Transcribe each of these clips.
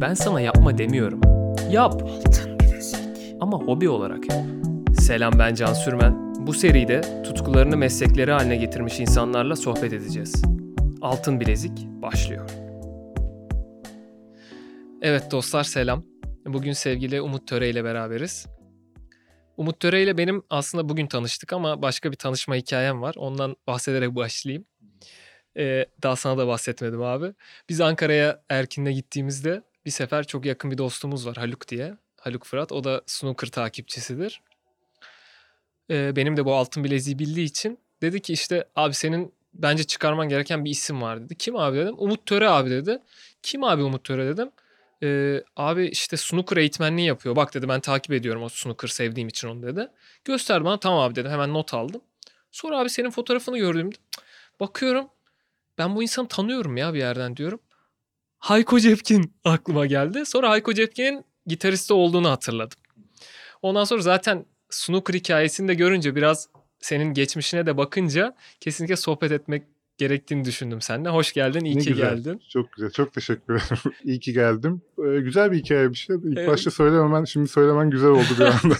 Ben sana yapma demiyorum. Yap. Ama hobi olarak yap. Selam ben Can Sürmen. Bu seride tutkularını meslekleri haline getirmiş insanlarla sohbet edeceğiz. Altın Bilezik başlıyor. Evet dostlar selam. Bugün sevgili Umut Töre ile beraberiz. Umut Töre ile benim aslında bugün tanıştık ama başka bir tanışma hikayem var. Ondan bahsederek başlayayım. Ee, daha sana da bahsetmedim abi. Biz Ankara'ya Erkin'le gittiğimizde bir sefer çok yakın bir dostumuz var Haluk diye. Haluk Fırat. O da snooker takipçisidir. Ee, benim de bu altın bileziği bildiği için dedi ki işte abi senin bence çıkarman gereken bir isim var dedi. Kim abi dedim. Umut Töre abi dedi. Kim abi Umut Töre dedim. Ee, abi işte snooker eğitmenliği yapıyor. Bak dedi ben takip ediyorum o snooker sevdiğim için onu dedi. Göster bana tamam abi dedim. Hemen not aldım. Sonra abi senin fotoğrafını gördüğümde bakıyorum ben bu insanı tanıyorum ya bir yerden diyorum. Hayko Cepkin aklıma geldi. Sonra Hayko Cepkin'in gitaristi olduğunu hatırladım. Ondan sonra zaten snooker hikayesini de görünce biraz senin geçmişine de bakınca kesinlikle sohbet etmek gerektiğini düşündüm seninle. Hoş geldin, iyi Ne ki güzel, geldin. Çok güzel. Çok teşekkür ederim. iyi ki geldim. Ee, güzel bir hikaye bir şey. İlk Evet. başta söylememen, şimdi söylemen güzel oldu bir anda.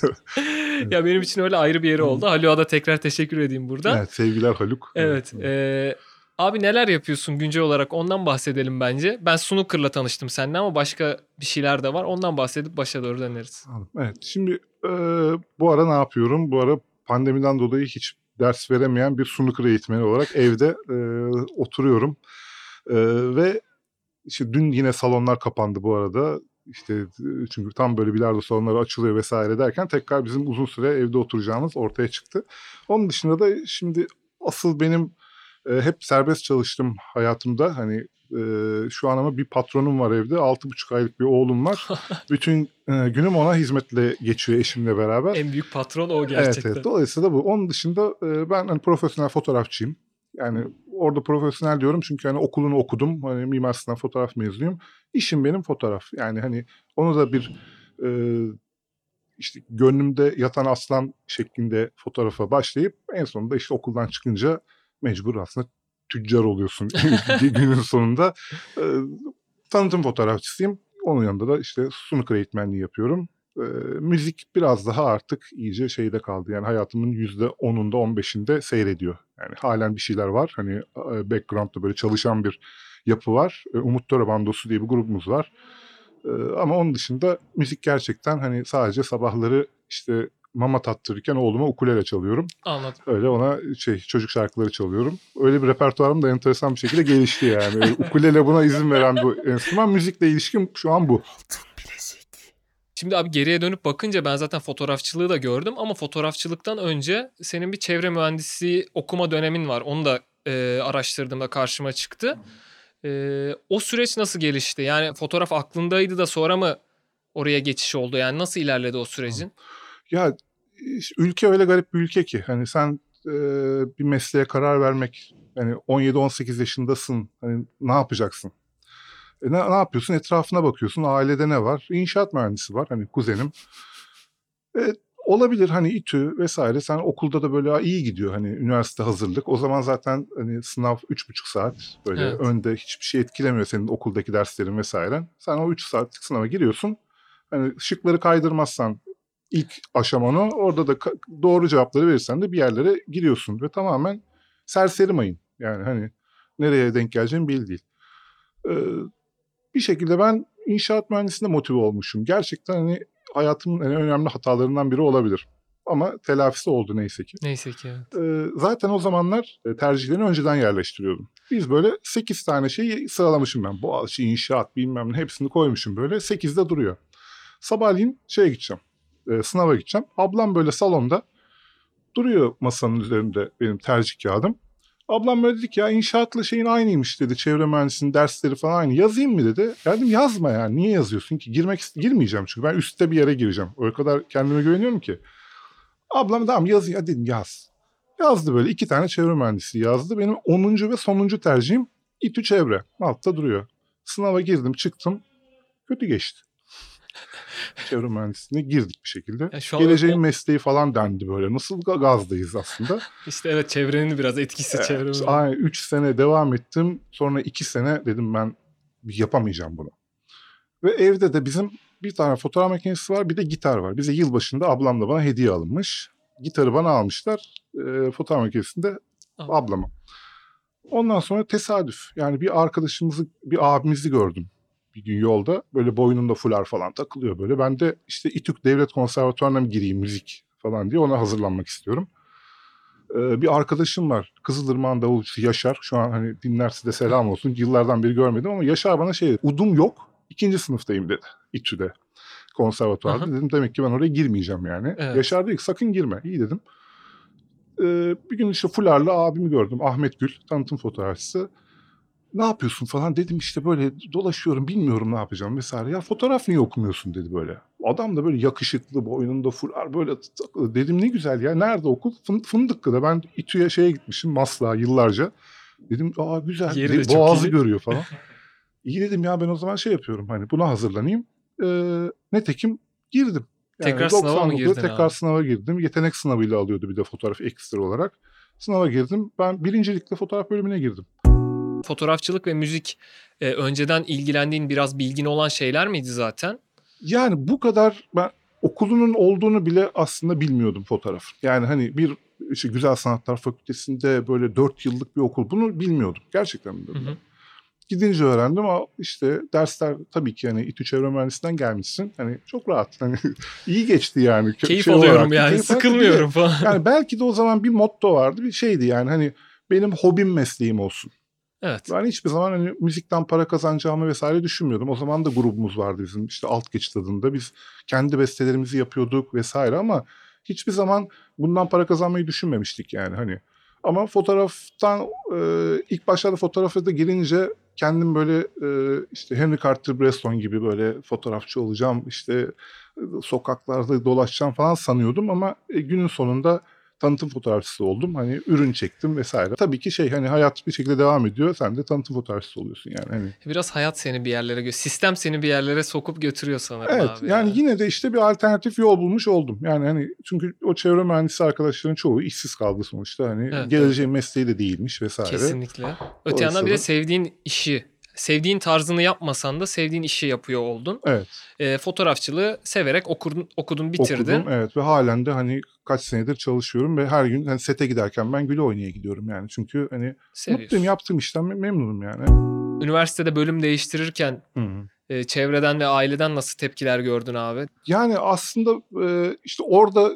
ya benim için öyle ayrı bir yeri oldu. Haluk'a da tekrar teşekkür edeyim burada. evet, sevgiler Haluk. Evet. e, abi neler yapıyorsun güncel olarak ondan bahsedelim bence. Ben snooker'la tanıştım seninle ama başka bir şeyler de var. Ondan bahsedip başa doğru döneriz. Evet, şimdi e, bu ara ne yapıyorum? Bu ara pandemiden dolayı hiç ders veremeyen bir snooker eğitmeni olarak evde e, oturuyorum. E, ve işte dün yine salonlar kapandı bu arada. İşte çünkü tam böyle bilardo salonları açılıyor vesaire derken tekrar bizim uzun süre evde oturacağımız ortaya çıktı. Onun dışında da şimdi asıl benim e, hep serbest çalıştım hayatımda. Hani e, şu an ama bir patronum var evde. Altı buçuk aylık bir oğlum var. Bütün e, günüm ona hizmetle geçiyor eşimle beraber. En büyük patron o Evet, gerçekten. evet. Dolayısıyla bu. Onun dışında e, ben hani profesyonel fotoğrafçıyım. Yani orada profesyonel diyorum çünkü hani okulunu okudum. Hani Mimar Sinan fotoğraf mezunuyum. İşim benim fotoğraf. Yani hani onu da bir e, işte gönlümde yatan aslan şeklinde fotoğrafa başlayıp en sonunda işte okuldan çıkınca mecbur aslında tüccar oluyorsun günün sonunda. Tanıtım fotoğrafçısıyım. Onun yanında da işte snooker eğitmenliği yapıyorum. E, müzik biraz daha artık iyice şeyde kaldı. Yani hayatımın yüzde onunda on beşinde seyrediyor. Yani halen bir şeyler var. Hani e, background'da böyle çalışan bir yapı var. E, Umut Töre Bandosu diye bir grubumuz var. E, ama onun dışında müzik gerçekten hani sadece sabahları işte mama tattırırken oğluma ukulele çalıyorum. Anladım. Öyle ona şey çocuk şarkıları çalıyorum. Öyle bir repertuarım da enteresan bir şekilde gelişti yani. Öyle ukulele buna izin veren bu enstrüman. Müzikle ilişkim şu an bu. Şimdi abi geriye dönüp bakınca ben zaten fotoğrafçılığı da gördüm ama fotoğrafçılıktan önce senin bir çevre mühendisliği okuma dönemin var. Onu da e, araştırdığımda karşıma çıktı. E, o süreç nasıl gelişti? Yani fotoğraf aklındaydı da sonra mı oraya geçiş oldu? Yani nasıl ilerledi o sürecin? Ya ülke öyle garip bir ülke ki. Hani sen e, bir mesleğe karar vermek hani 17-18 yaşındasın. Hani ne yapacaksın? E, ne, ne yapıyorsun? Etrafına bakıyorsun. Ailede ne var? İnşaat mühendisi var. Hani kuzenim. E, olabilir hani İTÜ vesaire. Sen okulda da böyle "Aa, iyi gidiyor. Hani üniversite hazırlık. O zaman zaten hani sınav 3,5 saat. Böyle Evet. önde hiçbir şey etkilemiyor senin okuldaki derslerin vesaire. Sen o 3 saatlik sınava giriyorsun. Hani şıkları kaydırmazsan ilk aşaman o. Orada da doğru cevapları verirsen de bir yerlere giriyorsun ve tamamen serseri mayın. Yani hani nereye denk geleceğin belli değil. Ee, bir şekilde ben inşaat mühendisliğine motive olmuşum. Gerçekten hani hayatımın en önemli hatalarından biri olabilir. Ama telafisi oldu neyse ki. Neyse ki. evet. Ee, zaten o zamanlar tercihlerini önceden yerleştiriyordum. Biz böyle 8 tane şeyi sıralamışım ben. Boğaziçi, inşaat bilmem ne hepsini koymuşum böyle. 8'de duruyor. Sabahleyin şeye gideceğim. E, sınava gideceğim. Ablam böyle salonda duruyor masanın üzerinde benim tercih kağıdım. Ablam böyle dedi ki ya inşaatla şeyin aynıymış dedi. Çevre mühendisinin dersleri falan aynı. Yazayım mı dedi. Ya dedim yazma ya. Niye yazıyorsun ki? Girmek girmeyeceğim çünkü ben üstte bir yere gireceğim. O kadar kendime güveniyorum ki. Ablam tamam yazayım. Ya dedim yaz. Yazdı böyle iki tane çevre mühendisliği yazdı. Benim 10. ve sonuncu tercihim İTÜ çevre. Altta duruyor. Sınava girdim çıktım. Kötü geçti. çevre mühendisliğine girdik bir şekilde. Ya şu Geleceğin o- mesleği falan dendi böyle. Nasıl ga- gazdayız aslında. İşte evet çevrenin biraz etkisi çevre. Aynen 3 sene devam ettim. Sonra 2 sene dedim ben yapamayacağım bunu. Ve evde de bizim bir tane fotoğraf makinesi var bir de gitar var. Bize yılbaşında ablamla bana hediye alınmış. Gitarı bana almışlar. E, fotoğraf makinesini de Aa. ablama. Ondan sonra tesadüf. Yani bir arkadaşımızı, bir abimizi gördüm bir gün yolda. Böyle boynunda fular falan takılıyor böyle. Ben de işte İTÜK Devlet Konservatuvarı'na mı gireyim müzik falan diye ona hazırlanmak istiyorum. Ee, bir arkadaşım var. Kızılırmak'ın davulcusu Yaşar. Şu an hani dinlerse de selam olsun. Yıllardan beri görmedim ama Yaşar bana şey dedi. Udum yok. ikinci sınıftayım dedi. İTÜ'de. Konservatuvarda. Aha. Dedim demek ki ben oraya girmeyeceğim yani. Evet. Yaşar dedi ki sakın girme. İyi dedim. Ee, bir gün işte fularla abimi gördüm. Ahmet Gül. Tanıtım fotoğrafçısı. Ne yapıyorsun falan dedim işte böyle dolaşıyorum bilmiyorum ne yapacağım vesaire. Ya fotoğraf niye okumuyorsun dedi böyle. Adam da böyle yakışıklı boynunda fular böyle takılı. Dedim ne güzel ya nerede okul? Fın, Fındıklı'da ben İTÜ'ye şeye gitmişim Maslak'a yıllarca. Dedim aa güzel Yeri de Dedi, boğazı iyi. görüyor falan. İyi dedim ya ben o zaman şey yapıyorum hani buna hazırlanayım. Ee, netekim girdim. Tekrar sınava mı 99'da girdin Tekrar abi? sınava girdim. Yetenek sınavıyla alıyordu bir de fotoğraf ekstra olarak. Sınava girdim. Ben birincilikle fotoğraf bölümüne girdim. Fotoğrafçılık ve müzik e, önceden ilgilendiğin biraz bilgin olan şeyler miydi zaten? Yani bu kadar ben okulunun olduğunu bile aslında bilmiyordum fotoğraf. Yani hani bir işte Güzel Sanatlar Fakültesinde böyle dört yıllık bir okul bunu bilmiyordum. Gerçekten bilmiyordum. Hı hı. Gidince öğrendim ama işte dersler tabii ki hani İTÜ Çevre Mühendisliğinden gelmişsin. Hani çok rahat. Hani iyi geçti yani. Keyif şey alıyorum olarak. yani Keyif sıkılmıyorum falan. Yani belki de o zaman bir motto vardı. Bir şeydi yani hani benim hobim mesleğim olsun. Evet. Ben hiçbir zaman hani müzikten para kazanacağımı vesaire düşünmüyordum. O zaman da grubumuz vardı bizim işte alt geçit adında. Biz kendi bestelerimizi yapıyorduk vesaire ama hiçbir zaman bundan para kazanmayı düşünmemiştik yani hani. Ama fotoğraftan e, ilk başlarda fotoğrafa da girince kendim böyle e, işte Henry Carter Bresson gibi böyle fotoğrafçı olacağım işte sokaklarda dolaşacağım falan sanıyordum ama e, günün sonunda tanıtım fotoğrafçısı oldum. Hani ürün çektim vesaire. Tabii ki şey hani hayat bir şekilde devam ediyor. Sen de tanıtım fotoğrafçısı oluyorsun yani. Hani. Biraz hayat seni bir yerlere gö- sistem seni bir yerlere sokup götürüyor sanırım Evet abi. yani ya. yine de işte bir alternatif yol bulmuş oldum. Yani hani çünkü o çevre mühendisi arkadaşların çoğu işsiz kaldı sonuçta. Hani Evet, geleceğin mesleği de değilmiş vesaire. Kesinlikle. Öte yandan bir de sevdiğin işi, sevdiğin tarzını yapmasan da sevdiğin işi yapıyor oldun. Evet E, fotoğrafçılığı severek okudun, okudun bitirdin. okudum evet ve halen de hani kaç senedir çalışıyorum ve her gün hani sete giderken ben güle oynaya gidiyorum yani. Çünkü hani Seviyorsun. mutluyum yaptığım işten mem- memnunum yani. Üniversitede bölüm değiştirirken Hı hı. e, çevreden ve aileden nasıl tepkiler gördün abi? Yani aslında e, işte orada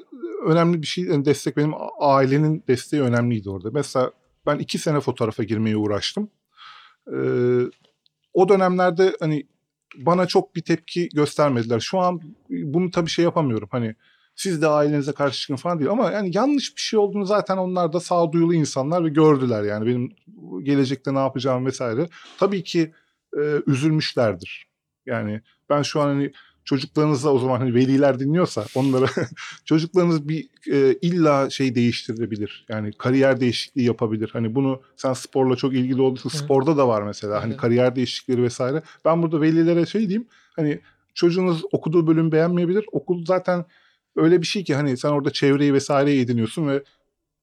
önemli bir şey yani destek benim ailenin desteği önemliydi orada. Mesela ben iki sene fotoğrafa girmeye uğraştım. E, o dönemlerde hani bana çok bir tepki göstermediler. Şu an bunu tabii şey yapamıyorum hani siz de ailenize karşı çıkın falan değil ama yani yanlış bir şey olduğunu zaten onlar da sağduyulu insanlar ve gördüler yani benim gelecekte ne yapacağım vesaire. Tabii ki e, üzülmüşlerdir. Yani ben şu an hani çocuklarınızla o zaman hani veliler dinliyorsa onlara çocuklarınız bir e, illa şey değiştirebilir. Yani kariyer değişikliği yapabilir. Hani bunu sen sporla çok ilgili olduğun sporda da var mesela. Hani kariyer değişiklikleri vesaire. Ben burada velilere şey diyeyim. Hani çocuğunuz okuduğu bölüm beğenmeyebilir. Okul zaten öyle bir şey ki hani sen orada çevreyi vesaireyi ediniyorsun ve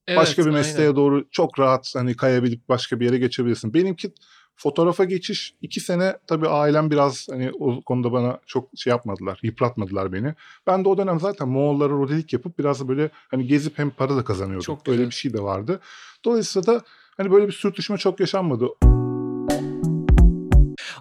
Evet, başka bir aynen. mesleğe doğru çok rahat hani kayabilip başka bir yere geçebilirsin. Benimki fotoğrafa geçiş iki sene tabii ailem biraz hani o konuda bana çok şey yapmadılar, yıpratmadılar beni. Ben de o dönem zaten Moğollara rodelik yapıp biraz da böyle hani gezip hem para da kazanıyordum. Çok Öyle bir şey de vardı. Dolayısıyla da hani böyle bir sürtüşme çok yaşanmadı.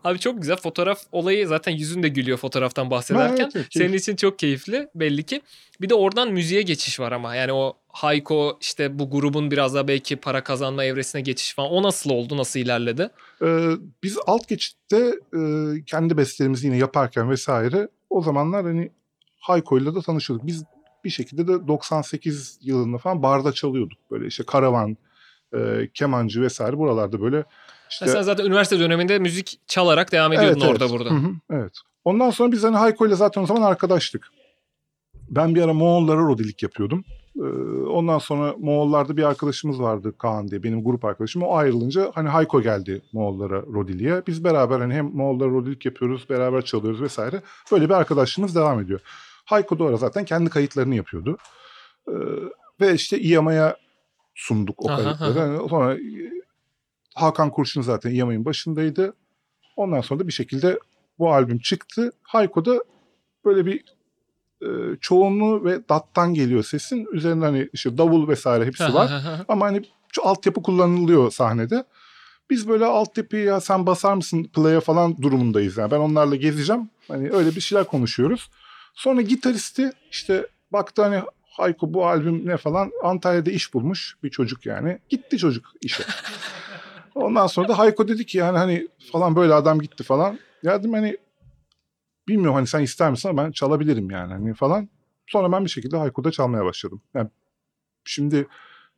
Abi çok güzel fotoğraf olayı zaten yüzün de gülüyor fotoğraftan bahsederken. evet, evet, Senin için çok keyifli belli ki. Bir de oradan müziğe geçiş var ama yani o Hayko işte bu grubun biraz daha belki para kazanma evresine geçiş falan. O nasıl oldu? Nasıl ilerledi? Ee, biz alt geçitte e, kendi bestelerimizi yine yaparken vesaire o zamanlar hani Hayko'yla da tanışıyorduk. Biz bir şekilde de 98 yılında falan barda çalıyorduk. Böyle işte karavan, e, kemancı vesaire buralarda böyle işte sen zaten üniversite döneminde müzik çalarak devam ediyordun orada burada. Hı hı, evet. Ondan sonra biz hani Hayko'yla zaten o zaman arkadaştık. Ben bir ara Moğollara rodelik yapıyordum. Ee, ondan sonra Moğollarda bir arkadaşımız vardı Kaan diye benim grup arkadaşım. O ayrılınca hani Hayko geldi Moğollara rodeliğe. Biz beraber hani hem Moğollara rodelik yapıyoruz, beraber çalıyoruz vesaire. Böyle bir arkadaşlığımız devam ediyor. Hayko da o ara zaten kendi kayıtlarını yapıyordu. Ee, ve işte İYAMA'ya sunduk o Aha, kayıtları. aha. Hani sonra e, Hakan Kurşun zaten İYAMA'nın başındaydı. Ondan sonra da bir şekilde bu albüm çıktı. Hayko'da böyle bir e, çoğunluğu ve dattan geliyor sesin. Üzerinde hani işte davul vesaire hepsi var. Ama hani şu altyapı kullanılıyor sahnede. Biz böyle altyapıyı ya sen basar mısın play'e falan durumundayız. Yani ben onlarla gezeceğim. Hani öyle bir şeyler konuşuyoruz. Sonra gitaristi işte baktı hani Hayko bu albüm ne falan Antalya'da iş bulmuş bir çocuk yani. Gitti çocuk işe. Ondan sonra da Hayko dedi ki yani hani falan böyle adam gitti falan. Ya dedim hani bilmiyorum hani sen ister misin ama ben çalabilirim yani hani falan. Sonra ben bir şekilde Hayko'da çalmaya başladım. Yani şimdi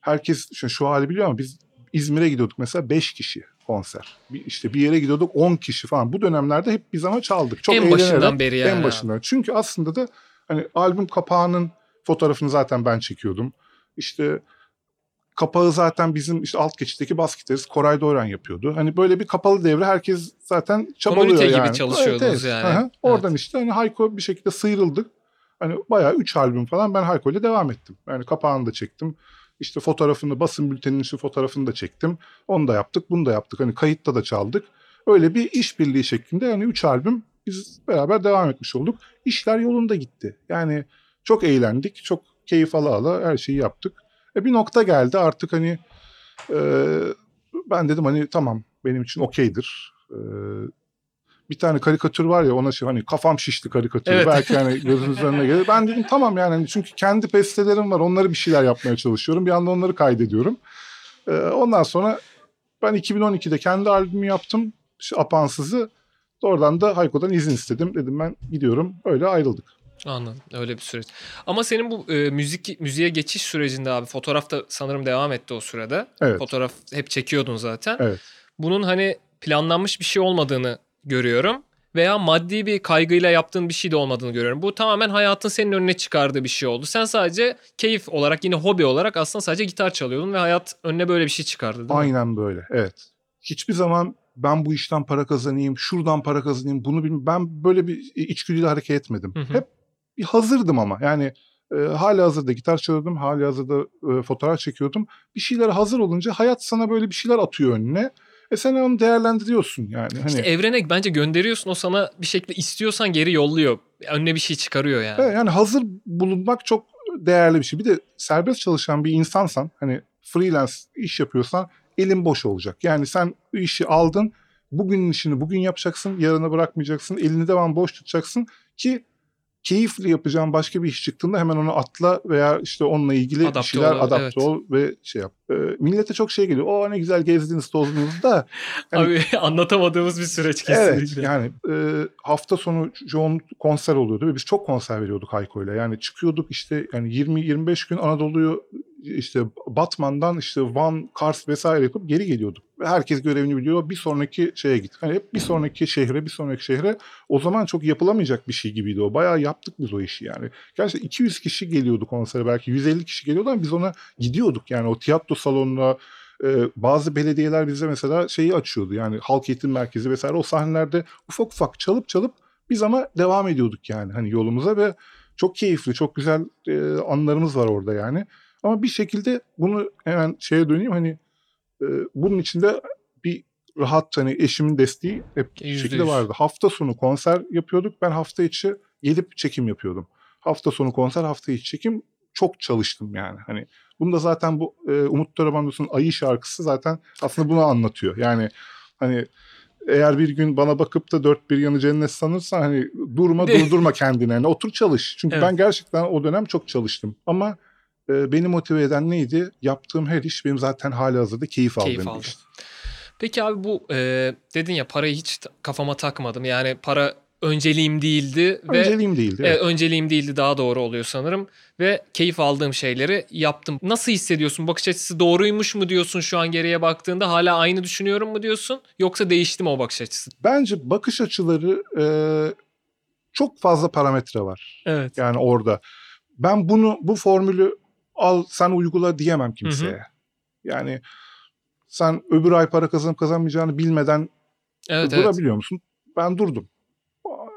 herkes şu, şu hali biliyor ama biz İzmir'e gidiyorduk mesela 5 kişi konser. Bir, işte bir yere gidiyorduk 10 kişi falan. Bu dönemlerde hep biz ama çaldık. Çok en başından beri yani. En başından. Çünkü aslında da hani albüm kapağının fotoğrafını zaten ben çekiyordum. İşte kapağı zaten bizim işte alt geçitteki bas gitarist Koray Doyran yapıyordu. Hani böyle bir kapalı devre herkes zaten çabalıyor Komünite yani. gibi çalışıyordunuz yani. Aha. Oradan Evet. işte hani Hayko bir şekilde sıyrıldık. Hani bayağı 3 albüm falan ben Hayko ile devam ettim. Yani kapağını da çektim. İşte fotoğrafını, basın bülteninin işte fotoğrafını da çektim. Onu da yaptık, bunu da yaptık. Hani kayıtta da çaldık. Öyle bir işbirliği şeklinde yani 3 albüm biz beraber devam etmiş olduk. İşler yolunda gitti. Yani çok eğlendik, çok keyif ala ala her şeyi yaptık. E bir nokta geldi artık hani e, ben dedim hani tamam benim için okeydir. E, bir tane karikatür var ya ona şey hani kafam şişti karikatürü. Evet. Belki hani gözünüz önüne gelir. Ben dedim tamam yani hani çünkü kendi bestelerim var. Onları bir şeyler yapmaya çalışıyorum. Bir yandan onları kaydediyorum. E, ondan sonra ben 2012'de kendi albümü yaptım. İşte Apansız'ı. Oradan da Hayko'dan izin istedim. Dedim ben gidiyorum. Öyle ayrıldık. Anladım. Öyle bir süreç. Ama senin bu e, müzik müziğe geçiş sürecinde abi fotoğraf da sanırım devam etti o sırada. Evet. Fotoğraf hep çekiyordun zaten. Evet. Bunun hani planlanmış bir şey olmadığını görüyorum. Veya maddi bir kaygıyla yaptığın bir şey de olmadığını görüyorum. Bu tamamen hayatın senin önüne çıkardığı bir şey oldu. Sen sadece keyif olarak yine hobi olarak aslında sadece gitar çalıyordun ve hayat önüne böyle bir şey çıkardı değil mi? Aynen böyle. Evet. Hiçbir zaman ben bu işten para kazanayım, şuradan para kazanayım, bunu bilmem. Ben böyle bir içgüdüyle hareket etmedim. Hı hı. Hep bir hazırdım ama. Yani e, hala hazırda gitar çalıyordum, hala hazırda e, fotoğraf çekiyordum. Bir şeyler hazır olunca hayat sana böyle bir şeyler atıyor önüne. E sen onu değerlendiriyorsun yani. Hani, İşte evrene bence gönderiyorsun o sana bir şekilde istiyorsan geri yolluyor. Önüne bir şey çıkarıyor yani. Evet, yani hazır bulunmak çok değerli bir şey. Bir de serbest çalışan bir insansan hani freelance iş yapıyorsan elin boş olacak. Yani sen işi aldın bugünün işini bugün yapacaksın yarına bırakmayacaksın elini devam boş tutacaksın ki keyifli yapacağın başka bir iş çıktığında hemen onu atla veya işte onunla ilgili Adapte bir şeyler ol, adapte evet. ol ve şey yap. Ee, millete çok şey geliyor. O ne güzel gezdiniz tozdunuz da Yani- Abi anlatamadığımız bir süreç kesinlikle. Evet yani e, hafta sonu yoğun konser oluyordu ve biz çok konser veriyorduk Hayko'yla. Yani çıkıyorduk işte yani 20-25 gün Anadolu'yu işte Batman'dan işte Van, Kars vesaire yapıp geri geliyorduk. Ve herkes görevini biliyor. Bir sonraki şeye git. Hani hep bir sonraki şehre, bir sonraki şehre. O zaman çok yapılamayacak bir şey gibiydi o. Bayağı yaptık biz o işi yani. Gerçekten 200 kişi geliyordu konsere belki 150 kişi geliyordu ama biz ona gidiyorduk. Yani o tiyatro salonuna, ee, bazı belediyeler bize mesela şeyi açıyordu yani halk eğitim merkezi vesaire o sahnelerde ufak ufak çalıp çalıp biz ama devam ediyorduk yani hani yolumuza ve çok keyifli çok güzel e, anılarımız var orada yani ama bir şekilde bunu hemen şeye döneyim hani e, bunun içinde bir rahat hani eşimin desteği hep bir şekilde vardı. Hafta sonu konser yapıyorduk ben hafta içi gelip çekim yapıyordum. Hafta sonu konser hafta içi çekim çok çalıştım yani hani bunu da zaten bu e, Umut Törebandosu'nun Ayı şarkısı zaten aslında bunu anlatıyor. Yani hani eğer bir gün bana bakıp da dört bir yanı cennet sanırsan hani durma durdurma kendini. Yani otur çalış. Çünkü Evet. ben gerçekten o dönem çok çalıştım. Ama e, beni motive eden neydi? Yaptığım her iş benim zaten hali hazırda keyif aldığım bir aldın. işti. Peki abi bu e, dedin ya parayı hiç kafama takmadım. Yani para önceliğim değildi ve Önceliğim değildi. e, evet. önceliğim değildi daha doğru oluyor sanırım ve keyif aldığım şeyleri yaptım. Nasıl hissediyorsun? Bakış açısı doğruymuş mu diyorsun şu an geriye baktığında? Hala aynı düşünüyorum mu diyorsun? Yoksa değişti mi o bakış açısı? Bence bakış açıları e, çok fazla parametre var. Evet. Yani orada. Ben bunu bu formülü al sen uygula diyemem kimseye. Yani sen öbür ay para kazanıp kazanmayacağını bilmeden Evet evet. durabiliyor musun? Ben durdum.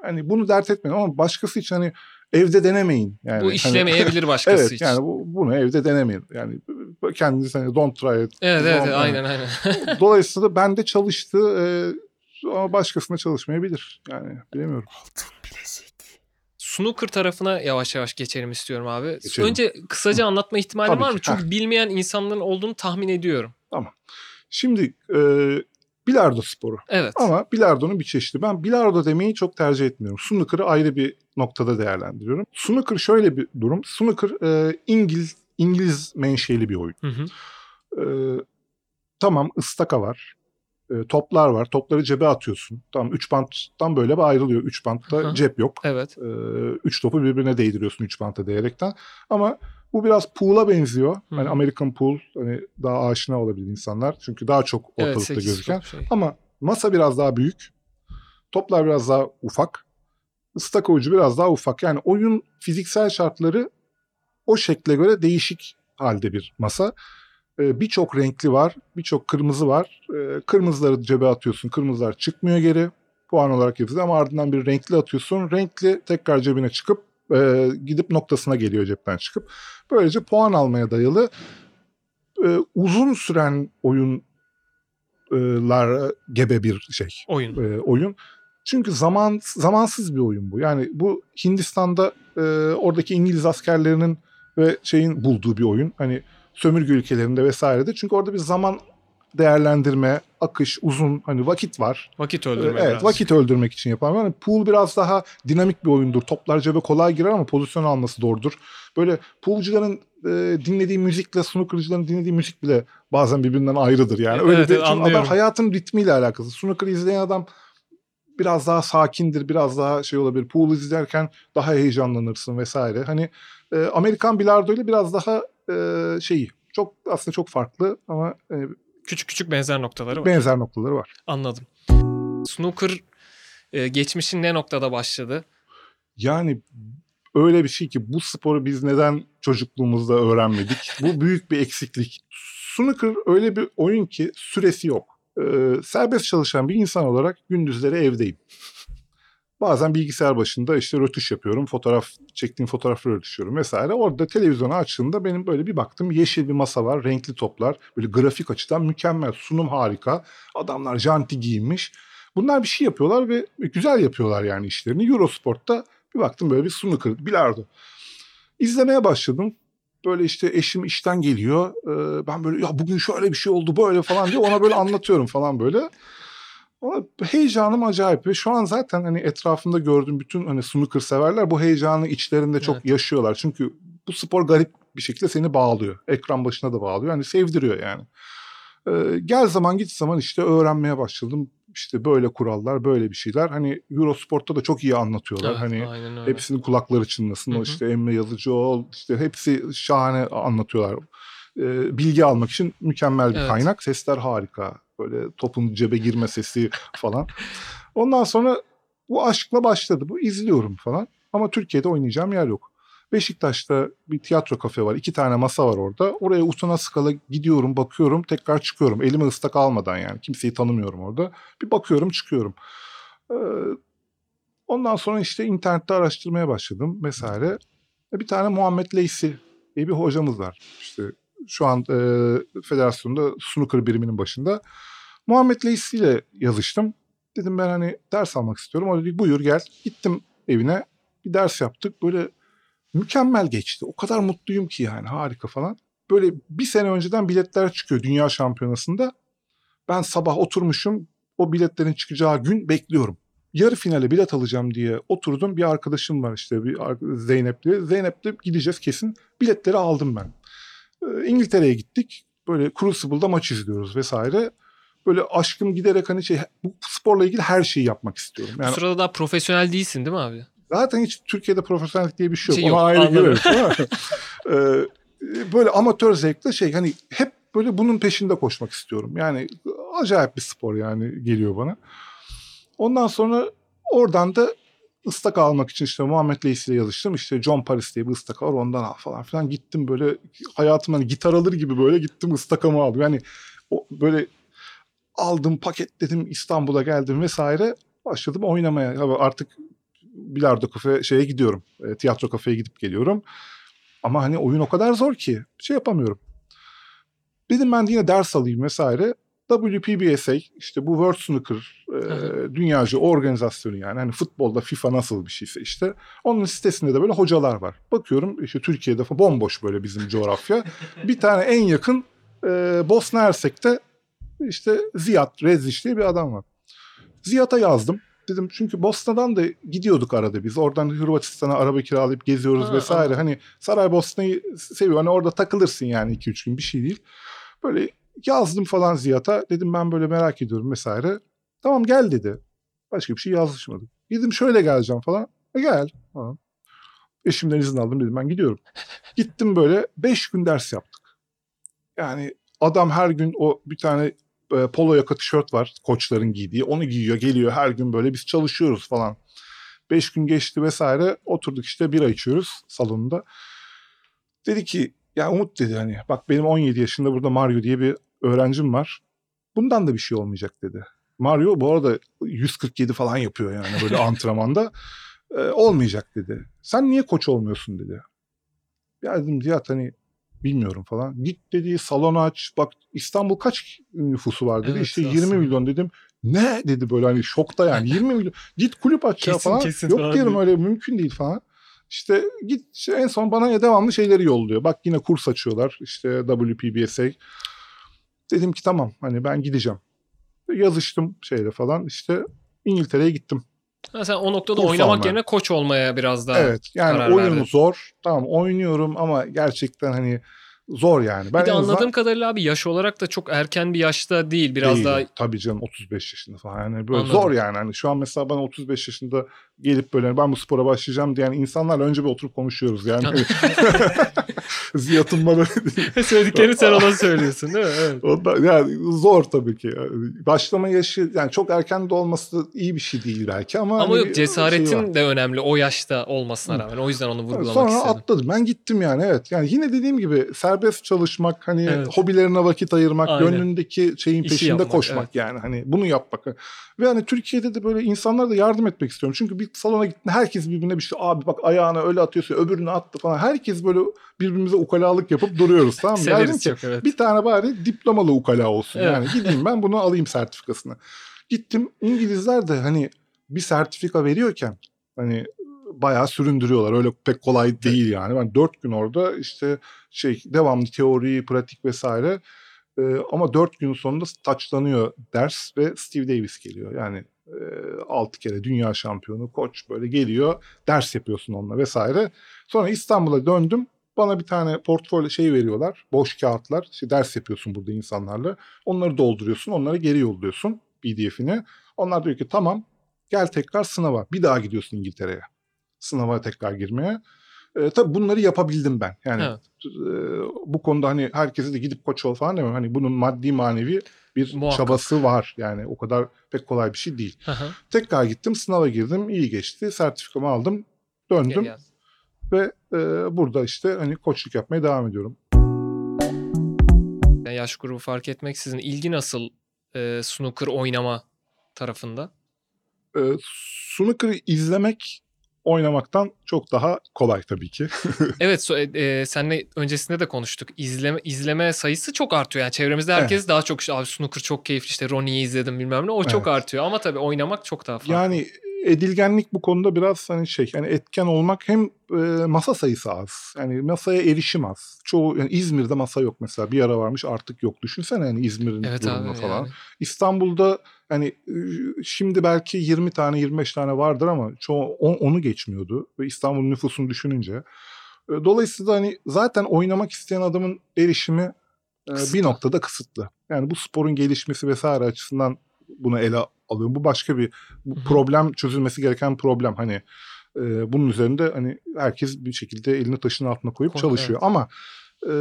Hani bunu dert etmeyin ama başkası için hani evde denemeyin. Yani Bu hani- işlemeyebilir başkası evet için. yani bu, bunu evde denemeyin. Yani kendiniz hani don't try it. Evet evet Don't- aynen aynen. Dolayısıyla bende çalıştı. Ee, ama başkasına çalışmayabilir. Yani bilemiyorum. Snooker tarafına yavaş yavaş geçelim istiyorum abi. Geçelim. Önce kısaca anlatma ihtimali Tabii var ki. mı? Çünkü bilmeyen insanların olduğunu tahmin ediyorum. Şimdi e, bilardo sporu. Evet. Ama bilardonun bir çeşidi. Ben bilardo demeyi çok tercih etmiyorum. Snooker'ı ayrı bir noktada değerlendiriyorum. Snooker şöyle bir durum. Snooker e, İngiliz İngiliz menşeli bir oyun. Hı hı. E, tamam ıstaka var. E, toplar var. Topları cebe atıyorsun. Tamam 3 banttan böyle bir ayrılıyor. 3 bantta Aha. cep yok. Evet. E, üç topu birbirine değdiriyorsun 3 banta değerekten. Ama bu biraz pool'a benziyor. Hı. Hani American pool hani daha aşina olabilir insanlar. Çünkü daha çok Evet ortalıkta 8 gözüken. şey. Ama masa biraz daha büyük. Toplar biraz daha ufak. Staka ucu biraz daha ufak. Yani oyun fiziksel şartları o şekle göre değişik halde bir masa. Ee, birçok renkli var. Birçok kırmızı var. Ee, kırmızıları cebe atıyorsun. Kırmızılar çıkmıyor geri. Puan olarak yapıyorsun ama ardından bir renkli atıyorsun. Renkli tekrar cebine çıkıp e, gidip noktasına geliyor cepten çıkıp. Böylece puan almaya dayalı e, uzun süren oyunlar gebe bir şey Oyun. e, oyun. Çünkü zaman zamansız bir oyun bu. Yani bu Hindistan'da e, oradaki İngiliz askerlerinin ve şeyin bulduğu bir oyun. Hani sömürge ülkelerinde vesairede. Çünkü orada bir zaman değerlendirme, akış, uzun hani vakit var. Vakit Ee, öldürme evet, biraz. vakit öldürmek için yapan. Yani pool biraz daha dinamik bir oyundur. Toplar cebe kolay girer ama pozisyon alması zordur. Böyle poolcuların e, dinlediği müzikle snookercıların dinlediği müzik bile bazen birbirinden ayrıdır yani. Öyle Evet, bir, evet, adam hayatın ritmiyle alakası. Snooker izleyen adam biraz daha sakindir, biraz daha şey olabilir. Pool izlerken daha heyecanlanırsın vesaire. Hani e, Amerikan bilardo ile biraz daha e, şeyi çok aslında çok farklı ama e, Küçük küçük benzer noktaları var. benzer noktaları var. Anladım. Snooker e, geçmişin ne noktada başladı? Yani öyle bir şey ki bu sporu biz neden çocukluğumuzda öğrenmedik? bu büyük bir eksiklik. Snooker öyle bir oyun ki süresi yok. Ee, serbest çalışan bir insan olarak gündüzleri evdeyim. Bazen bilgisayar başında işte rötuş yapıyorum. Fotoğraf çektiğim fotoğrafları rötuşuyorum vesaire. Orada televizyonu açtığımda benim böyle bir baktım yeşil bir masa var. Renkli toplar. Böyle grafik açıdan mükemmel. Sunum harika. Adamlar janti giyinmiş. Bunlar bir şey yapıyorlar ve güzel yapıyorlar yani işlerini. Eurosport'ta bir baktım böyle bir snooker, bilardo. İzlemeye başladım. Böyle işte eşim işten geliyor. Ben böyle ya bugün şöyle bir şey oldu böyle falan diye ona böyle anlatıyorum falan böyle. Ama heyecanım acayip ve şu an zaten hani etrafımda gördüğüm bütün hani snooker severler bu heyecanı içlerinde çok Evet. yaşıyorlar. Çünkü bu spor garip bir şekilde seni bağlıyor. Ekran başına da bağlıyor. Hani sevdiriyor yani. Ee, gel zaman git zaman işte öğrenmeye başladım. İşte böyle kurallar, böyle bir şeyler. Hani Eurosport'ta da çok iyi anlatıyorlar. Evet, hani hepsinin kulakları çınlasın. Hı O işte Emre Yazıcıoğlu işte hepsi şahane anlatıyorlar. Ee, bilgi almak için mükemmel bir Evet. kaynak. Sesler harika. Böyle topun cebe girme sesi falan. Ondan sonra bu aşkla başladı. Bu izliyorum falan. Ama Türkiye'de oynayacağım yer yok. Beşiktaş'ta bir tiyatro kafe var. iki tane masa var orada. Oraya utana skala gidiyorum, bakıyorum, tekrar çıkıyorum. Elime ıslak almadan yani. Kimseyi tanımıyorum orada. Bir bakıyorum, çıkıyorum. Ee, ondan sonra işte internette araştırmaya başladım vesaire. E, Bir tane Muhammed Leysi diye bir hocamız var. İşte şu an e, federasyonda snooker biriminin başında. Muhammed Leysi ile yazıştım. Dedim ben hani ders almak istiyorum. O dedi buyur gel. Gittim evine bir ders yaptık. Böyle mükemmel geçti. O kadar mutluyum ki yani harika falan. Böyle bir sene önceden biletler çıkıyor Dünya Şampiyonası'nda. Ben sabah oturmuşum o biletlerin çıkacağı gün bekliyorum. Yarı finale bilet alacağım diye oturdum. Bir arkadaşım var işte bir Zeynep diye. Zeynep'le gideceğiz kesin. Biletleri aldım ben. Ee, İngiltere'ye gittik. Böyle Crucible'da maç izliyoruz vesaire. Böyle aşkım giderek hani şey bu sporla ilgili her şeyi yapmak istiyorum. Bu Yani sırada daha profesyonel değilsin değil mi abi? Zaten hiç Türkiye'de profesyonellik diye bir şey yok. Şey Ona yok, ayrı anladım. gireriz. değil mi? Ee, böyle amatör zevkle şey hani hep böyle bunun peşinde koşmak istiyorum. Yani acayip bir spor yani geliyor bana. Ondan sonra oradan da ıstaka almak için işte Muhammed Leysi ile yazıştım. İşte John Paris diye bir ıstaka var ondan al falan filan. Gittim böyle hayatımdan gitar alır gibi böyle gittim ıstakamı aldım. Yani o böyle aldım paketledim İstanbul'a geldim vesaire. Başladım oynamaya. Ya Artık bilardo kafe şeye gidiyorum. E, tiyatro kafeye gidip geliyorum. Ama hani oyun o kadar zor ki şey yapamıyorum. Dedim ben yine ders alayım vesaire. WPBSA işte bu World Snooker e, dünyaca organizasyonu yani hani futbolda FIFA nasıl bir şeyse işte onun sitesinde de böyle hocalar var. Bakıyorum işte Türkiye'de falan bomboş böyle bizim coğrafya. bir tane en yakın e, Bosna Hersek'te işte Ziyad Rezic diye bir adam var. Ziyad'a yazdım. Dedim çünkü Bosna'dan da gidiyorduk arada biz. Oradan Hırvatistan'a araba kiralayıp geziyoruz Ha, vesaire. anladım. Hani Saraybosna'yı seviyor. Hani orada takılırsın yani 2-3 gün bir şey değil. Böyle yazdım falan Ziyad'a. Dedim ben böyle merak ediyorum vesaire. Tamam gel dedi. Başka bir şey yazışmadım. Dedim şöyle geleceğim falan. E gel falan. Eşimden izin aldım dedim ben gidiyorum. Gittim böyle 5 gün ders yaptık. Yani adam her gün o bir tane e, polo yaka tişört var koçların giydiği. Onu giyiyor geliyor her gün böyle biz çalışıyoruz falan. 5 gün geçti vesaire oturduk işte bira içiyoruz salonda. Dedi ki ya Umut dedi hani bak benim 17 yaşında burada Mario diye bir öğrencim var. Bundan da bir şey olmayacak dedi. Mario bu arada 147 falan yapıyor yani böyle antrenmanda. E, olmayacak dedi. Sen niye koç olmuyorsun dedi. Ya dedim Cihat hani bilmiyorum falan. Git dedi salon aç. Bak İstanbul kaç nüfusu var dedi. Evet, işte aslında. 20 milyon dedim. Ne dedi böyle hani şokta yani 20 milyon. Git kulüp aç ya Kesin, falan. kesin Yok diyorum diyor. öyle mümkün değil falan. İşte git işte en son bana devamlı şeyleri yolluyor. Bak yine kurs açıyorlar. İşte WPBSA. Dedim ki tamam hani ben gideceğim. Yazıştım şeyle falan. İşte İngiltere'ye gittim. Ha, sen o noktada Kurs oynamak almaya. yerine koç olmaya biraz daha evet yani karar oyun verdin. zor. Tamam oynuyorum ama gerçekten hani zor yani. Ben bir de en azından- anladığım kadarıyla abi yaş olarak da çok erken bir yaşta değil. Biraz Değil. daha Tabii canım 35 yaşında falan. Yani böyle Anladım. zor yani. Hani şu an mesela bana 35 yaşında gelip böyle ben bu spora başlayacağım diyen insanlarla önce bir oturup konuşuyoruz. Yani Bana söylediklerini sen ona söylüyorsun değil mi? Evet. Ondan, yani zor tabii ki. Yani başlama yaşı yani çok erken de olması iyi bir şey değil belki ama Ama hani yok cesaretin şey var. de önemli o yaşta olmasına rağmen. O yüzden onu vurgulamak Sonra istedim. atladım. Ben gittim yani evet. Yani yine dediğim gibi serbest çalışmak, hani Evet. hobilerine vakit ayırmak, Aynen. gönlündeki şeyin İşi peşinde yapmak, koşmak evet. yani. Hani bunu yapmak. Ve hani Türkiye'de de böyle insanlara da yardım etmek istiyorum. Çünkü bir salona gittin herkes birbirine bir şey abi bak ayağına öyle atıyorsun öbürünü attı falan. Herkes böyle birbirimize ukalalık yapıp duruyoruz tamam mı? Derdim ki çok evet. bir tane bari diplomalı ukala olsun. Evet. Yani gideyim ben bunu alayım sertifikasını. Gittim İngilizler de hani bir sertifika veriyorken hani bayağı süründürüyorlar. Öyle pek kolay değil yani. Ben dört gün orada işte şey devamlı teori, pratik vesaire. Ee, ama dört gün sonunda taçlanıyor ders ve Steve Davis geliyor. Yani e, altı kere dünya şampiyonu koç böyle geliyor. Ders yapıyorsun onunla vesaire. Sonra İstanbul'a döndüm. Bana bir tane portfolyo şey veriyorlar. Boş kağıtlar. İşte ders yapıyorsun burada insanlarla. Onları dolduruyorsun. Onları geri yolluyorsun PDF'ini. Onlar diyor ki tamam gel tekrar sınava. Bir daha gidiyorsun İngiltere'ye. Sınava tekrar girmeye. E, tabii bunları yapabildim ben. Yani Evet. e, bu konuda hani herkese de gidip koç ol falan demiyorum. Hani bunun maddi manevi bir Muhakkak. çabası var. Yani o kadar pek kolay bir şey değil. Hı. Tekrar gittim sınava girdim. iyi geçti. Sertifikamı aldım. Döndüm gel. ve e, burada işte hani koçluk yapmaya devam ediyorum. Yani yaş grubu fark etmeksizin ilgi nasıl e, snooker oynama tarafında? E, snooker'ı izlemek oynamaktan çok daha kolay tabii ki. Evet so- e, e, seninle öncesinde de konuştuk. İzleme izleme sayısı çok artıyor. Yani çevremizde herkes daha çok abi snooker çok keyifli işte Ronnie'yi izledim bilmem ne. O çok Evet. artıyor ama tabii oynamak çok daha farklı. Yani edilgenlik bu konuda biraz hani şey yani etken olmak hem e, masa sayısı az. Yani masaya erişim az. Çoğu yani İzmir'de masa yok mesela. Bir ara varmış artık yok. Düşünsene yani İzmir'in evet durumunu abi falan. yani. İstanbul'da hani e, şimdi belki 20 tane 25 tane vardır ama çoğu on- onu geçmiyordu ve İstanbul nüfusunu düşününce. Dolayısıyla hani zaten oynamak isteyen adamın erişimi Kısıtlı. bir noktada kısıtlı. Yani bu sporun gelişmesi vesaire açısından bunu ele alıyorum. Bu başka bir bu problem çözülmesi gereken problem. Hani e, bunun üzerinde hani herkes bir şekilde elini taşın altına koyup Koy- çalışıyor. Ama e,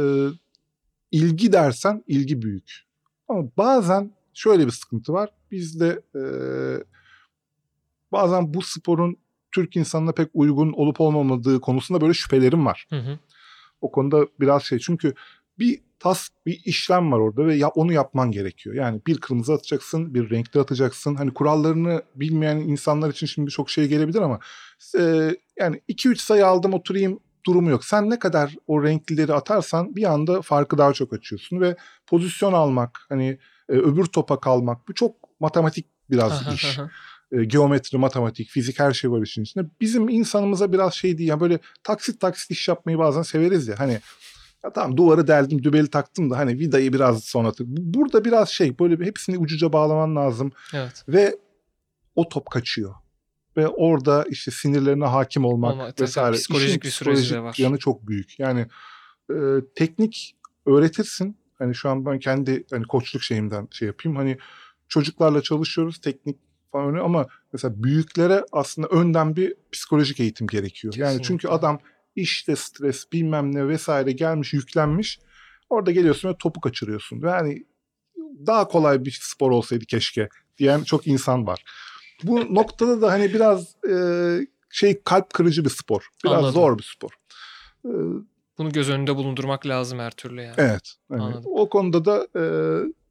ilgi dersen ilgi büyük. Ama bazen şöyle bir sıkıntı var. Bizde e, bazen bu sporun Türk insanına pek uygun olup olmamadığı konusunda böyle şüphelerim var. Hı hı. O konuda biraz şey çünkü bir task bir işlem var orada ve ya, onu yapman gerekiyor. Yani bir kırmızı atacaksın, bir renkli atacaksın. Hani kurallarını bilmeyen insanlar için şimdi çok şey gelebilir ama e, yani 2-3 sayı aldım oturayım durumu yok. Sen ne kadar o renklileri atarsan bir anda farkı daha çok açıyorsun ve pozisyon almak hani e, öbür topa kalmak. Bu çok matematik biraz iş. E, geometri, matematik, fizik her şey var işin içinde. Bizim insanımıza biraz şey değil. Yani böyle taksit taksit iş yapmayı bazen severiz ya. Hani ya tamam duvarı deldim, dübeli taktım da hani vidayı biraz sonra tak- Burada biraz şey böyle hepsini ucuca bağlaman lazım. evet. Ve o top kaçıyor. Ve orada işte sinirlerine hakim olmak Olma- tabii, vesaire. psikolojik İşin bir süreci de var. yanı çok büyük. Yani e, teknik öğretirsin. Hani şu an ben kendi hani koçluk şeyimden şey yapayım. Hani çocuklarla çalışıyoruz teknik falan öyle ama mesela büyüklere aslında önden bir psikolojik eğitim gerekiyor. Yani çünkü Kesinlikle. adam işte stres bilmem ne vesaire gelmiş yüklenmiş. Orada geliyorsun ve topu kaçırıyorsun. Yani daha kolay bir spor olsaydı keşke diyen çok insan var. Bu noktada da hani biraz e, şey kalp kırıcı bir spor. Biraz Anladım. zor bir spor. E, Bunu göz önünde bulundurmak lazım her türlü yani. evet. Anladım. o konuda da e,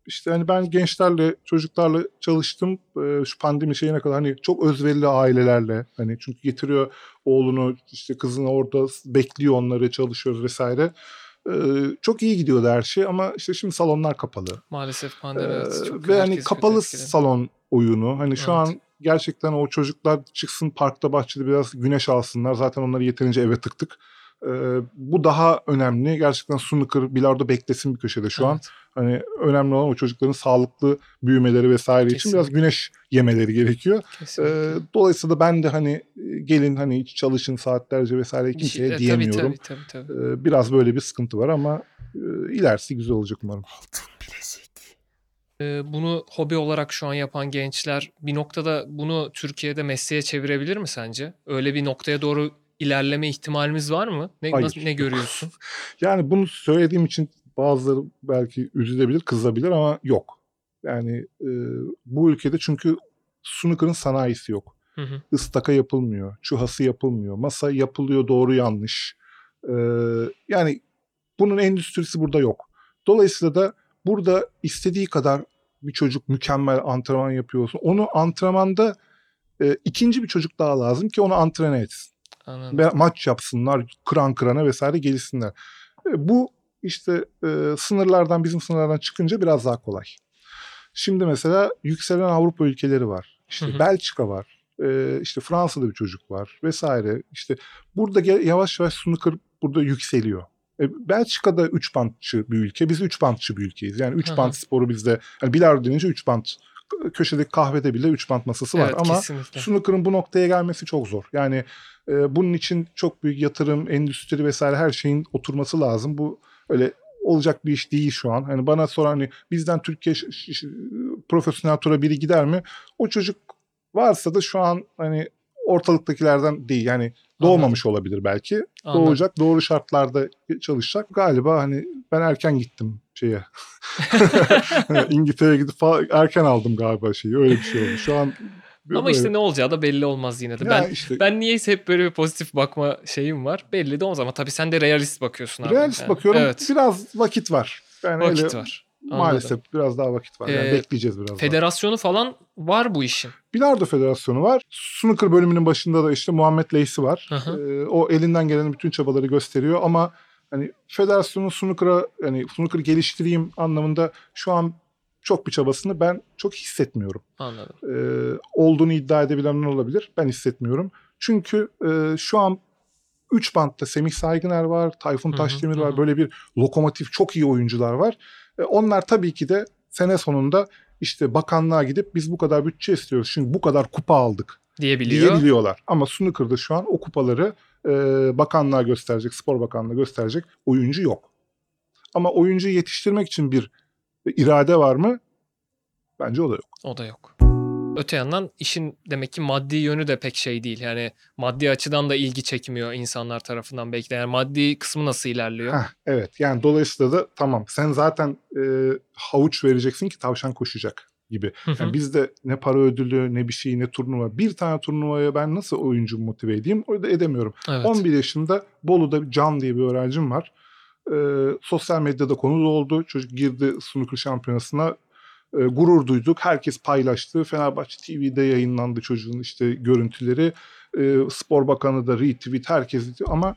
işte hani ben gençlerle, çocuklarla çalıştım. E, şu pandemi şeyine kadar hani çok özverili ailelerle hani çünkü getiriyor oğlunu işte kızını orada bekliyor onları çalışıyoruz vesaire. E, çok iyi gidiyordu her şey ama işte şimdi salonlar kapalı. Maalesef pandemi Ee, evet, çok ve hani kapalı salon oyunu. Hani şu Evet. an gerçekten o çocuklar çıksın parkta bahçede biraz güneş alsınlar. Zaten onları yeterince eve tıktık. Ee, bu daha önemli. Gerçekten snooker, bilardo beklesin bir köşede şu an. Evet, Hani önemli olan o çocukların sağlıklı büyümeleri vesaire için biraz Kesinlikle. güneş yemeleri gerekiyor. kesinlikle. Ee, dolayısıyla ben de hani e, gelin hani hiç çalışın saatlerce vesaire Bir şey- kimseye e, diyemiyorum. Tabii tabii tabii. tabii. Ee, biraz böyle bir sıkıntı var ama e, ilerisi güzel olacak umarım. Ee, bunu hobi olarak şu an yapan gençler bir noktada bunu Türkiye'de mesleğe çevirebilir mi sence? Öyle bir noktaya doğru ilerleme ihtimalimiz var mı? Ne, Hayır. nasıl- ne görüyorsun? Yani bunu söylediğim için bazıları belki üzülebilir, kızabilir ama yok. Yani e, bu ülkede çünkü snooker'ın sanayisi yok. Hı hı. Istaka yapılmıyor, çuhası yapılmıyor, masa yapılıyor doğru yanlış. E, yani bunun endüstrisi burada yok. Dolayısıyla da burada istediği kadar bir çocuk mükemmel antrenman yapıyor olsun. Onu antrenmanda e, ikinci bir çocuk daha lazım ki onu antrene etsin Anladım. maç yapsınlar, kıran kırana vesaire gelişsinler. E, Bu işte e, sınırlardan bizim sınırlardan çıkınca biraz daha kolay. Şimdi mesela yükselen Avrupa ülkeleri var. İşte Hı hı. Belçika var. E, işte Fransa'da bir çocuk var vesaire. İşte burada yavaş yavaş snooker burada yükseliyor. E, Belçika'da 3 bantçı bir ülke. Biz 3 bantçı bir ülkeyiz. Yani 3 Hı bant sporu bizde. Yani bilardo denince 3 bant. Köşedeki kahvede bile 3 bant masası var. evet Ama kesinlikle. snooker'ın bu noktaya gelmesi çok zor. Yani e, bunun için çok büyük yatırım, endüstri vesaire her şeyin oturması lazım. Bu öyle olacak bir iş değil şu an. Hani bana soran hani bizden Türkiye profesyonel tura biri gider mi? O çocuk varsa da şu an hani ortalıktakilerden değil. Yani doğmamış olabilir belki. Anladım. Doğacak, doğru şartlarda çalışacak. Galiba hani ben erken gittim şeye. İngiltere'ye gidip falan erken aldım galiba şeyi. Öyle bir şey oldu. Şu an Ama işte ne olacağı da belli olmaz yine de. Ya ben işte- ben niyeyse hep böyle bir pozitif bakma şeyim var. Belli de olmaz ama tabii sen de realist bakıyorsun abi. Realist Yani, bakıyorum. Evet. Biraz vakit var. Yani Vakit öyle- var. Anladım. Maalesef biraz daha vakit var. Yani Ee, bekleyeceğiz biraz daha. Federasyonu falan var bu işin. Bilardo Federasyonu var. Snooker bölümünün başında da işte Muhammed Leysi var. Hı hı. Ee, o elinden gelen bütün çabaları gösteriyor ama hani federasyonun snooker'a yani snooker geliştireyim anlamında şu an çok bir çabasını ben çok hissetmiyorum. Anladım. Ee, olduğunu iddia edebilenler olabilir. Ben hissetmiyorum. Çünkü e, şu an 3 bantta Semih Saygıner var, Tayfun Hı hı, Taşdemir hı var. hı. Böyle bir lokomotif çok iyi oyuncular var. E, onlar tabii ki de sene sonunda işte bakanlığa gidip biz bu kadar bütçe istiyoruz. Şimdi bu kadar kupa aldık Diyebiliyor. diyebiliyorlar. Ama snooker'da şu an o kupaları e, bakanlığa gösterecek, spor bakanlığı gösterecek oyuncu yok. Ama oyuncuyu yetiştirmek için bir irade var mı? Bence o da yok. O da yok. Öte yandan işin demek ki maddi yönü de pek şey değil. Yani maddi açıdan da ilgi çekmiyor insanlar tarafından belki de. Yani maddi kısmı nasıl ilerliyor? Heh, evet yani dolayısıyla da tamam sen zaten e, havuç vereceksin ki tavşan koşacak gibi. Yani bizde ne para ödülü ne bir şey ne turnuva. Bir tane turnuvaya ben nasıl oyuncu motive edeyim? O da edemiyorum. evet. 11 yaşında Bolu'da Can diye bir öğrencim var. Ee, sosyal medyada konu oldu. Çocuk girdi snooker şampiyonasına. Ee, gurur duyduk. Herkes paylaştı. Fenerbahçe TV'de yayınlandı çocuğun işte görüntüleri. Ee, Spor Bakanı da retweet herkes ama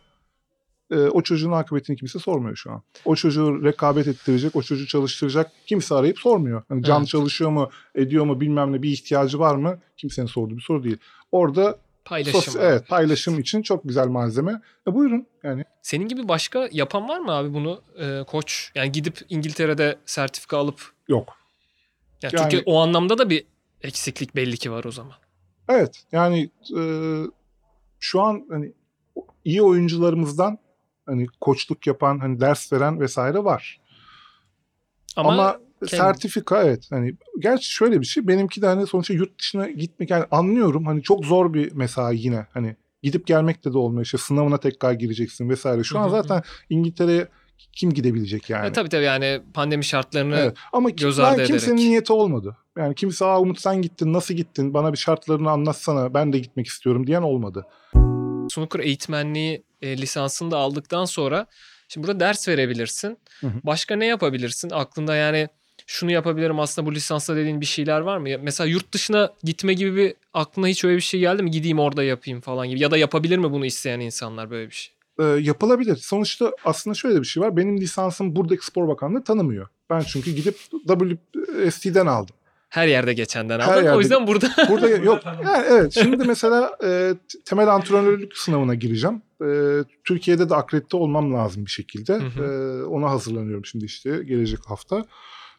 e, o çocuğun akıbetini kimse sormuyor şu an. O çocuğu rekabet ettirecek, o çocuğu çalıştıracak kimse arayıp sormuyor. Hani can Evet. çalışıyor mu, ediyor mu bilmem ne bir ihtiyacı var mı kimsenin sorduğu bir soru değil. Orada Paylaşım. sos- evet paylaşım için çok güzel malzeme. E, buyurun yani. Senin gibi başka yapan var mı abi bunu e, koç? Yani gidip İngiltere'de sertifika alıp Yok. Yani, Yani- çünkü o anlamda da bir eksiklik belli ki var o zaman. Evet yani e, şu an hani iyi oyuncularımızdan hani koçluk yapan, hani ders veren vesaire var. Ama, Ama, kendi- sertifika evet hani gerçi şöyle bir şey benimki de hani sonuçta yurt dışına gitmek yani anlıyorum hani çok zor bir mesai yine hani gidip gelmekte de olmuyor işte sınavına tekrar gireceksin vesaire. Şu an zaten İngiltere'ye kim gidebilecek yani? E, tabii tabii yani pandemi şartlarını Evet. Ama göz ardı kimsenin ederek. niyeti olmadı. Yani kimse Aa Umut sen gittin nasıl gittin bana bir şartlarını anlatsana ben de gitmek istiyorum diyen olmadı. snooker eğitmenliği e, lisansını da aldıktan sonra şimdi burada ders verebilirsin. Hı hı. Başka ne yapabilirsin? Aklında yani şunu yapabilirim aslında bu lisansla dediğin bir şeyler var mı? Mesela yurt dışına gitme gibi bir aklına hiç öyle bir şey geldi mi? Gideyim orada yapayım falan gibi. Ya da yapabilir mi bunu isteyen insanlar böyle bir şey? Ee, yapılabilir. Sonuçta aslında şöyle bir şey var. Benim lisansım buradaki spor bakanlığı tanımıyor. Ben çünkü gidip WST'den aldım. Her yerde geçenden Her aldın. yerde- O yüzden burada Burada yok. Yani evet. Şimdi mesela e, t- temel antrenörlük sınavına gireceğim. E, Türkiye'de de akredite olmam lazım bir şekilde. Hı hı. E, ona hazırlanıyorum şimdi işte gelecek hafta.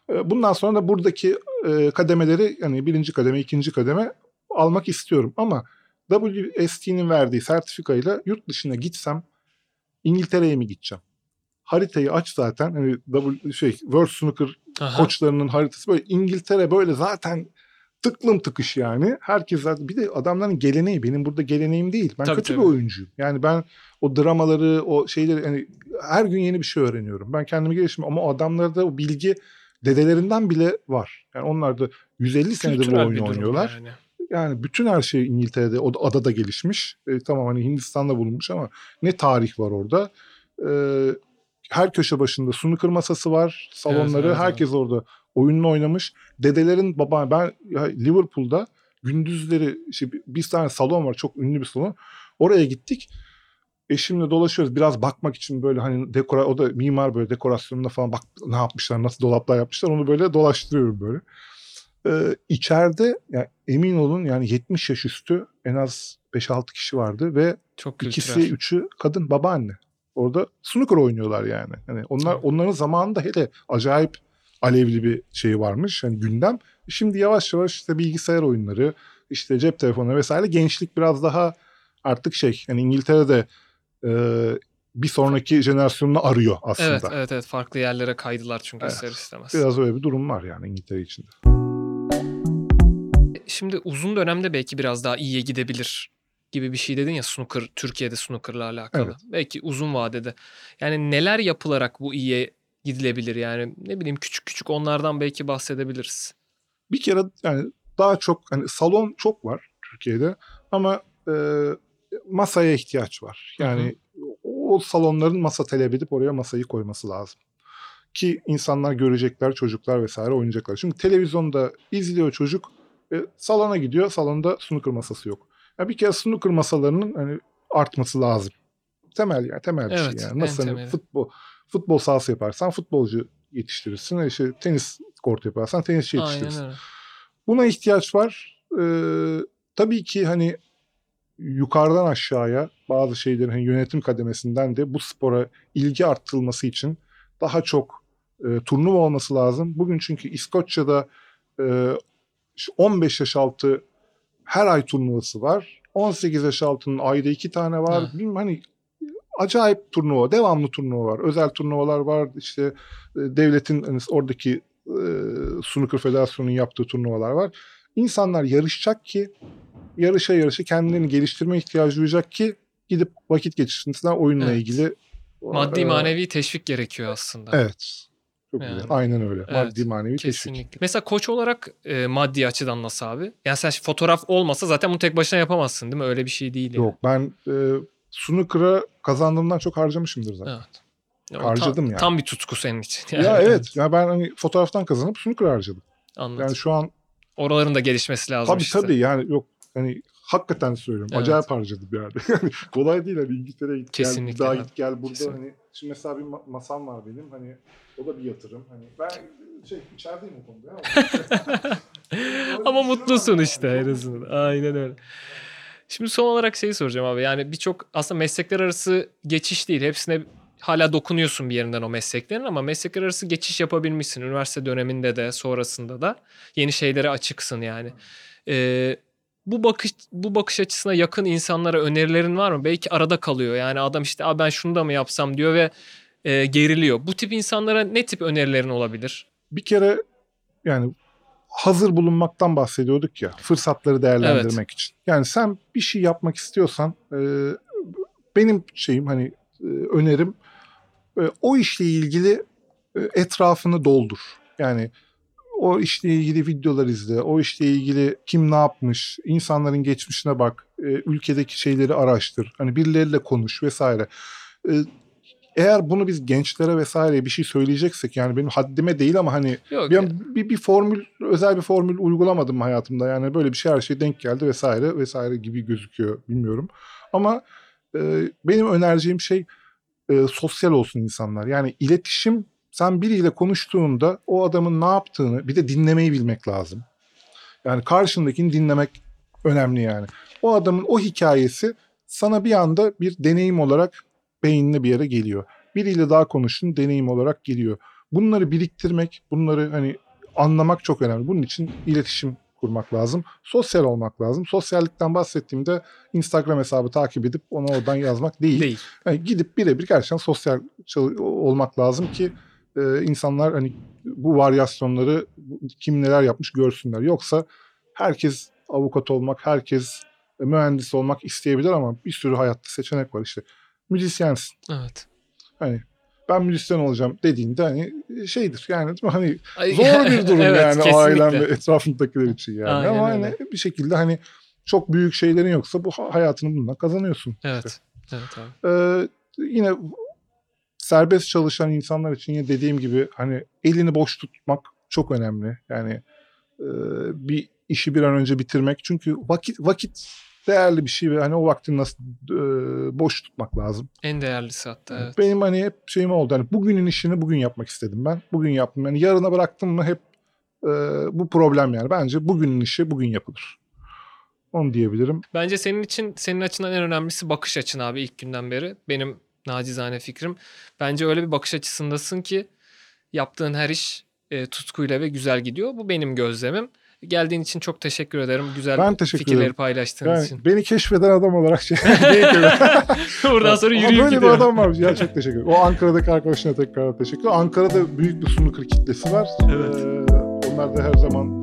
E, bundan sonra da buradaki e, kademeleri yani birinci kademe, ikinci kademe almak istiyorum. Ama WST'nin verdiği sertifikayla yurt dışına gitsem İngiltere'ye mi gideceğim? Haritayı aç zaten. Hani W, şey, World Snooker Aha. koçlarının haritası böyle İngiltere böyle zaten tıklım tıkış yani. Herkes zaten bir de adamların geleneği benim burada geleneğim değil. Ben Tabii, kötü tabii. bir oyuncuyum. Yani ben o dramaları, o şeyleri yani her gün yeni bir şey öğreniyorum. Ben kendimi gelişim ama adamlarda o bilgi dedelerinden bile var. Yani onlar da 150 senedir bu oyunu oynuyorlar. yani. Yani bütün her şey İngiltere'de, o da- adada gelişmiş. E, tamam hani Hindistan'da bulunmuş ama ne tarih var orada. E, her köşe başında snooker masası var, salonları. evet, herkes orada oyununu oynamış. Dedelerin baba ben Liverpool'da gündüzleri işte bir, tane salon var, çok ünlü bir salon. Oraya gittik. Eşimle dolaşıyoruz biraz bakmak için böyle hani dekora o da mimar böyle dekorasyonunda falan bak ne yapmışlar nasıl dolaplar yapmışlar onu böyle dolaştırıyorum böyle. Ee, içeride yani emin olun yani 70 yaş üstü en az 5-6 kişi vardı ve Çok kültürel. ikisi üçü kadın babaanne. Orada snooker oynuyorlar yani. Hani onlar Evet. onların zamanında hele acayip alevli bir şey varmış hani gündem. Şimdi yavaş yavaş işte bilgisayar oyunları, işte cep telefonu vesaire gençlik biraz daha artık şey yani İngiltere'de e, bir sonraki jenerasyonunu arıyor aslında. Evet evet evet farklı yerlere kaydılar çünkü Evet. ister istemez. Biraz öyle bir durum var yani İngiltere içinde. Şimdi uzun dönemde belki biraz daha iyiye gidebilir gibi bir şey dedin ya snooker Türkiye'de snooker'la alakalı. Evet. Belki uzun vadede. Yani neler yapılarak bu iyiye gidilebilir yani ne bileyim küçük küçük onlardan belki bahsedebiliriz. bir kere yani daha çok hani salon çok var Türkiye'de ama e, masaya ihtiyaç var. Yani o salonların masa talep edip oraya masayı koyması lazım. Ki insanlar görecekler, çocuklar vesaire oynayacaklar. Çünkü televizyonda izliyor çocuk, e, salona gidiyor, salonda snooker masası yok. Ya bir kere snooker masalarının hani artması lazım. Temel yani temel bir Evet, şey yani. Nasıl hani temeli. futbol futbol sahası yaparsan futbolcu yetiştirirsin. İşte tenis kort yaparsan tenisçi yetiştirirsin. Aynen öyle. Buna ihtiyaç var. Ee, tabii ki hani yukarıdan aşağıya bazı şeylerin hani yönetim kademesinden de bu spora ilgi arttırılması için daha çok e, turnuva olması lazım. Bugün çünkü İskoçya'da e, 15 yaş altı her ay turnuvası var. 18 yaş altının ayda iki tane var. Ha. Bilmem hani acayip turnuva, devamlı turnuva var. Özel turnuvalar var. İşte e, devletin hani oradaki e, Snooker Federasyonu'nun yaptığı turnuvalar var. İnsanlar yarışacak ki yarışa yarışa kendilerini geliştirme ihtiyacı duyacak ki gidip vakit geçirsinler oyunla Evet. ilgili. Maddi e, manevi teşvik gerekiyor aslında. Evet. Çok Yani. güzel. Aynen öyle. Evet, Maddi manevi teşvik. Kesinlikle. Mesela koç olarak e, maddi açıdan nasıl abi? Yani sen fotoğraf olmasa zaten bunu tek başına yapamazsın değil mi? Öyle bir şey değil. yani. Yok ben e, snooker'a kazandığımdan çok harcamışımdır zaten. Evet. Ya Harcadım tam, yani. Tam bir tutku senin için. Ya evet. Ya ben hani fotoğraftan kazanıp snooker harcadım. Anladım. Yani şu an Oraların da gelişmesi lazım tabii işte. tabii yani yok hani hakikaten söylüyorum. Evet. Acayip harcadım yani. Yani kolay değil hani İngiltere'ye git gel, Kesinlikle bir daha git gel burada Kesinlikle. hani şimdi mesela bir ma- masam var benim hani o da bir yatırım. Hani ben şey içerideyim o konuda. Ama mutlusun işte en azından. Aynen öyle. Şimdi son olarak şeyi soracağım abi. Yani birçok aslında meslekler arası geçiş değil. Hepsine hala dokunuyorsun bir yerinden o mesleklerin ama meslekler arası geçiş yapabilmişsin. Üniversite döneminde de sonrasında da yeni şeylere açıksın yani. Ee, bu bakış bu bakış açısına yakın insanlara önerilerin var mı? Belki arada kalıyor. Yani adam işte "Aa, ben şunu da mı yapsam diyor ve e, geriliyor. Bu tip insanlara ne tip önerilerin olabilir? bir kere yani hazır bulunmaktan bahsediyorduk ya fırsatları değerlendirmek için. Yani sen bir şey yapmak istiyorsan e, benim şeyim hani e, önerim e, o işle ilgili e, etrafını doldur. Yani o işle ilgili videolar izle, o işle ilgili kim ne yapmış, insanların geçmişine bak, e, ülkedeki şeyleri araştır, hani birileriyle konuş vesaire. E, eğer bunu biz gençlere vesaire bir şey söyleyeceksek yani benim haddime değil ama hani Yok. bir, bir, bir formül özel bir formül uygulamadım hayatımda. Yani böyle bir şey her şey denk geldi vesaire vesaire gibi gözüküyor. Bilmiyorum. Ama e, benim önereceğim şey e, sosyal olsun insanlar. Yani iletişim sen biriyle konuştuğunda o adamın ne yaptığını bir de dinlemeyi bilmek lazım yani karşındakini dinlemek önemli yani o adamın o hikayesi sana bir anda bir deneyim olarak beynine bir yere geliyor biriyle daha konuştun deneyim olarak geliyor bunları biriktirmek, bunları hani anlamak çok önemli. Bunun için iletişim kurmak lazım. Sosyal olmak lazım. Sosyallikten bahsettiğimde Instagram hesabı takip edip ona oradan yazmak değil. değil. Yani gidip birebir gerçekten sosyal olmak lazım ki e, insanlar hani bu varyasyonları kim neler yapmış görsünler. Yoksa herkes avukat olmak, herkes mühendis olmak isteyebilir ama bir sürü hayatta seçenek var işte. Müzisyensin. Evet. Hani ben müzisyen olacağım dediğinde hani şeydir yani hani zor bir durum Evet, yani kesinlikle. ailen ve etrafındakiler için yani. Aynen Ama öyle. hani bir şekilde hani çok büyük şeylerin yoksa bu ha- hayatını bundan kazanıyorsun. Evet. Evet abi. Ee, yine serbest çalışan insanlar için yine dediğim gibi hani elini boş tutmak çok önemli. Yani e, bir işi bir an önce bitirmek. Çünkü vakit vakit değerli bir şey ve hani o vaktini nasıl e, boş tutmak lazım. En değerlisi hatta evet. Benim hani hep şeyim oldu. Hani bugünün işini bugün yapmak istedim ben. Bugün yaptım. Yani yarına bıraktım mı hep e, bu problem yani. Bence bugünün işi bugün yapılır. Onu diyebilirim. Bence senin için senin açından en önemlisi bakış açın abi ilk günden beri. Benim nacizane fikrim. Bence öyle bir bakış açısındasın ki yaptığın her iş e, tutkuyla ve güzel gidiyor. Bu benim gözlemim. Geldiğin için çok teşekkür ederim. Güzel Ben teşekkür fikirleri ederim. paylaştığın Yani için. beni keşfeden adam olarak şey. Buradan sonra yürüyüp böyle gidiyor. bir adam var. Ya çok teşekkür ederim. O Ankara'daki arkadaşına tekrar teşekkür ederim. Ankara'da büyük bir sunlu kitlesi var. Evet. Ee, onlar da her zaman